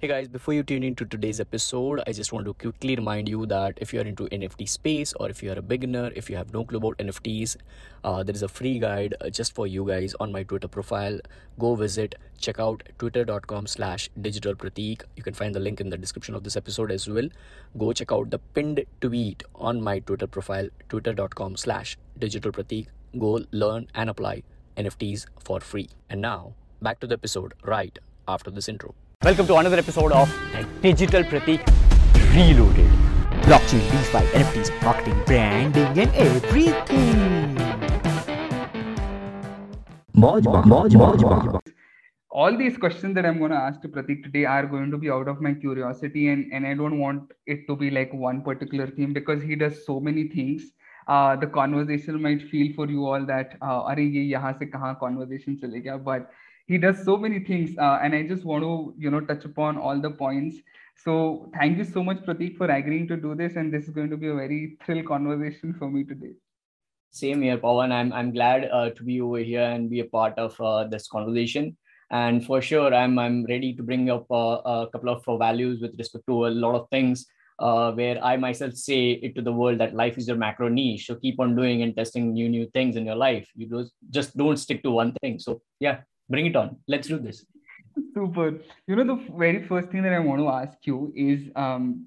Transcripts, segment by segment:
Hey guys, before you tune into today's episode, I just want to quickly remind you that if you are into NFT space or if you are a beginner, if you have no clue about NFTs, uh, there is a free guide uh, just for you guys on my Twitter profile. Go visit, check out twitter.com slash digital pratik. You can find the link in the description of this episode as well. Go check out the pinned tweet on my Twitter profile, twitter.com slash digital pratik. Go learn and apply NFTs for free. And now, back to the episode right after this intro. Welcome to another episode of Digital Pratik Reloaded. Blockchain, DeFi, NFTs, marketing, branding, and everything. all these questions that I'm going to ask to Pratik today are going to be out of my curiosity, and, and I don't want it to be like one particular theme because he does so many things. Uh, the conversation might feel for you all that, uh, अरे ये यहाँ से कहाँ conversation चले गया, but he does so many things uh, and i just want to you know touch upon all the points so thank you so much pratik for agreeing to do this and this is going to be a very thrill conversation for me today same here pawan i'm, I'm glad uh, to be over here and be a part of uh, this conversation and for sure i'm i'm ready to bring up uh, a couple of uh, values with respect to a lot of things uh, where I myself say it to the world that life is your macro niche. So keep on doing and testing new new things in your life. You just don't stick to one thing. So yeah, bring it on. Let's do this. Super. You know the very first thing that i want to ask you is um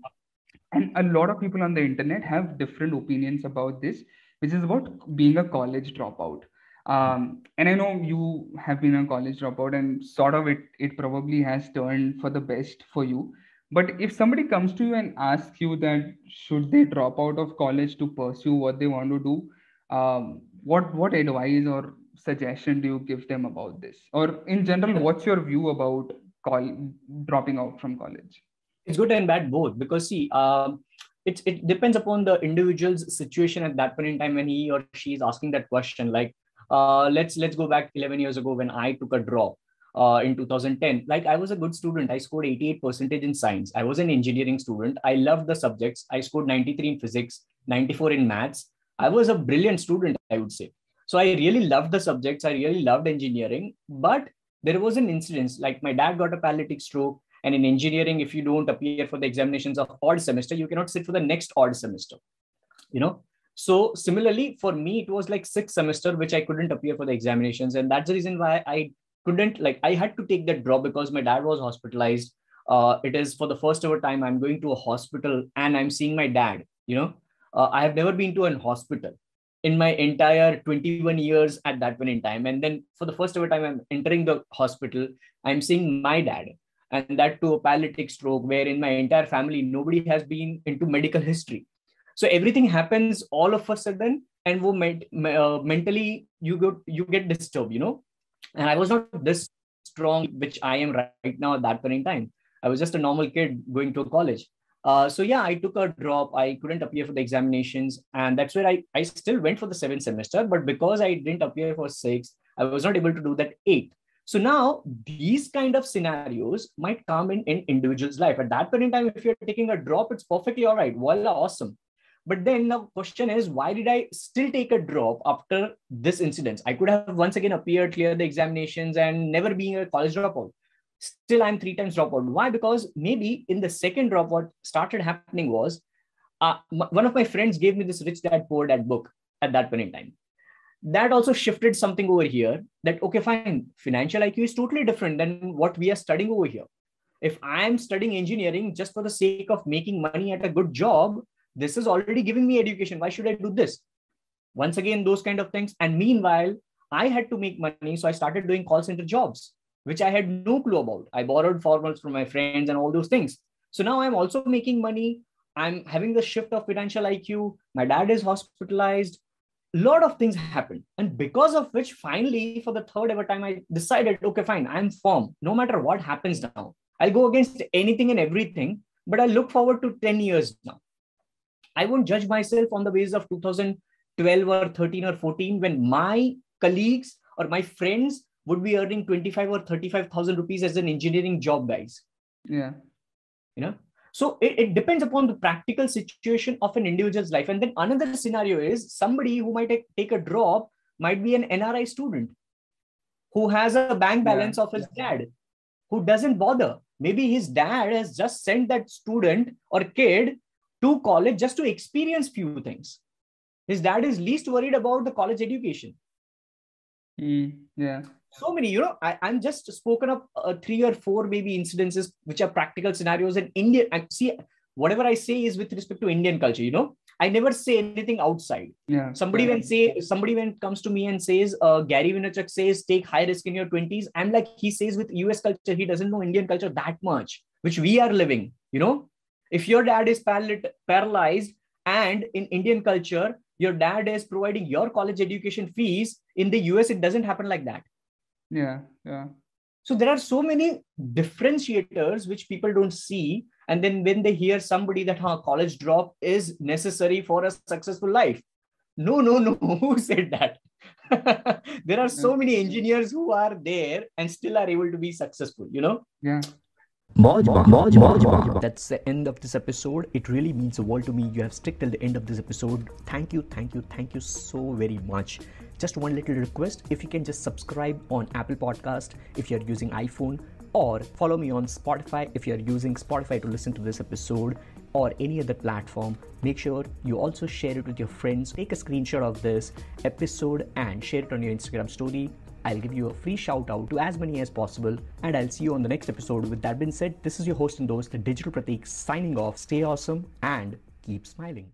and a lot of people on the internet have different opinions about this which is about being a college dropout. Um, and i know you have been a college dropout and sort of it it probably has turned for the best for you. But if somebody comes to you and asks you that should they drop out of college to pursue what they want to do? Um, what what advice or suggestion do you give them about this? Or in general what's your view about call, dropping out from college? It's good and bad both because see um, it, it depends upon the individual's situation at that point in time when he or she is asking that question. Like uh, let's let's go back 11 years ago when i took a drop uh, in 2010 like i was a good student. I scored 88 percentage in science. I was an engineering student. I loved the subjects. I scored 93 in physics 94 in maths. I was a brilliant student i would say so I really loved the subjects. I really loved engineering. But there was an incident like my dad got a paralytic stroke. And in engineering, if you don't appear for the examinations of odd semester, you cannot sit for the next odd semester. You know, so similarly for me, it was like sixth semester, which I couldn't appear for the examinations. And that's the reason why I couldn't like I had to take that drop because my dad was hospitalized. Uh, it is for the first ever time I'm going to a hospital and I'm seeing my dad. You know, uh, I have never been to an hospital in my entire 21 years at that point in time. And then for the first ever time, I'm entering the hospital, I'm seeing my dad. And that to a paralytic stroke, where in my entire family, nobody has been into medical history. So everything happens all of a sudden, and wo uh, mentally you go you get disturbed, you know. And I was not this strong, which I am right now at that point in time. I was just a normal kid going to college. Uh, so yeah, I took a drop. I couldn't appear for the examinations, and that's where I I still went for the seventh semester. But because I didn't appear for six, I was not able to do that eight. So now these kind of scenarios might come in in individual's life. At that point in time, if you're taking a drop, it's perfectly all right. Voila, awesome. But then the question is, why did I still take a drop after this incident? I could have once again appeared, cleared the examinations, and never being a college dropout still I'm three times dropout. Why? Because maybe in the second drop, what started happening was uh, one of my friends gave me this Rich Dad Poor Dad book at that point in time. That also shifted something over here that, okay, fine, financial IQ is totally different than what we are studying over here. If I'm studying engineering just for the sake of making money at a good job, this is already giving me education. Why should I do this? Once again, those kind of things. And meanwhile, I had to make money. So I started doing call center jobs which I had no clue about. I borrowed formals from my friends and all those things. So now I'm also making money. I'm having the shift of financial IQ. My dad is hospitalized. A lot of things happened. And because of which, finally, for the third ever time, I decided, okay, fine, I'm firm. No matter what happens now, I'll go against anything and everything, but I look forward to 10 years now. I won't judge myself on the basis of 2012 or 13 or 14 when my colleagues or my friends would be earning 25 or 35,000 rupees as an engineering job, guys. Yeah. You know, so it, it depends upon the practical situation of an individual's life. And then another scenario is somebody who might take, take a drop might be an NRI student who has a bank balance yeah. of his dad, who doesn't bother. maybe his dad has just sent that student or kid to college just to experience few things his dad is least worried about the college education Mm, yeah. So many you know I, i'm just spoken of uh, three or four maybe incidences which are practical scenarios in india and see whatever i say is with respect to indian culture you know i never say anything outside Yeah. somebody yeah. when say somebody when comes to me and says uh, gary vaynerchuk says take high risk in your 20s i'm like he says with us culture he doesn't know indian culture that much which we are living you know if your dad is paralyt- paralyzed and in indian culture your dad is providing your college education fees in the us it doesn't happen like that Yeah. Yeah. so there are so many differentiators which people don't see and then when they hear somebody that huh, college drop is necessary for a successful life no no no who said that there are so many engineers who are there and still are able to be successful you know Yeah. That's the end of this episode. It really means the world to me. You have stuck till the end of this episode. Thank you, thank you, thank you so very much. Just one little request if you can just subscribe on Apple Podcast if you're using iPhone, or follow me on Spotify if you're using Spotify to listen to this episode or any other platform. Make sure you also share it with your friends. Take a screenshot of this episode and share it on your Instagram story. I'll give you a free shout out to as many as possible, and I'll see you on the next episode. With that being said, this is your host and host, the Digital Pratik, signing off. Stay awesome and keep smiling.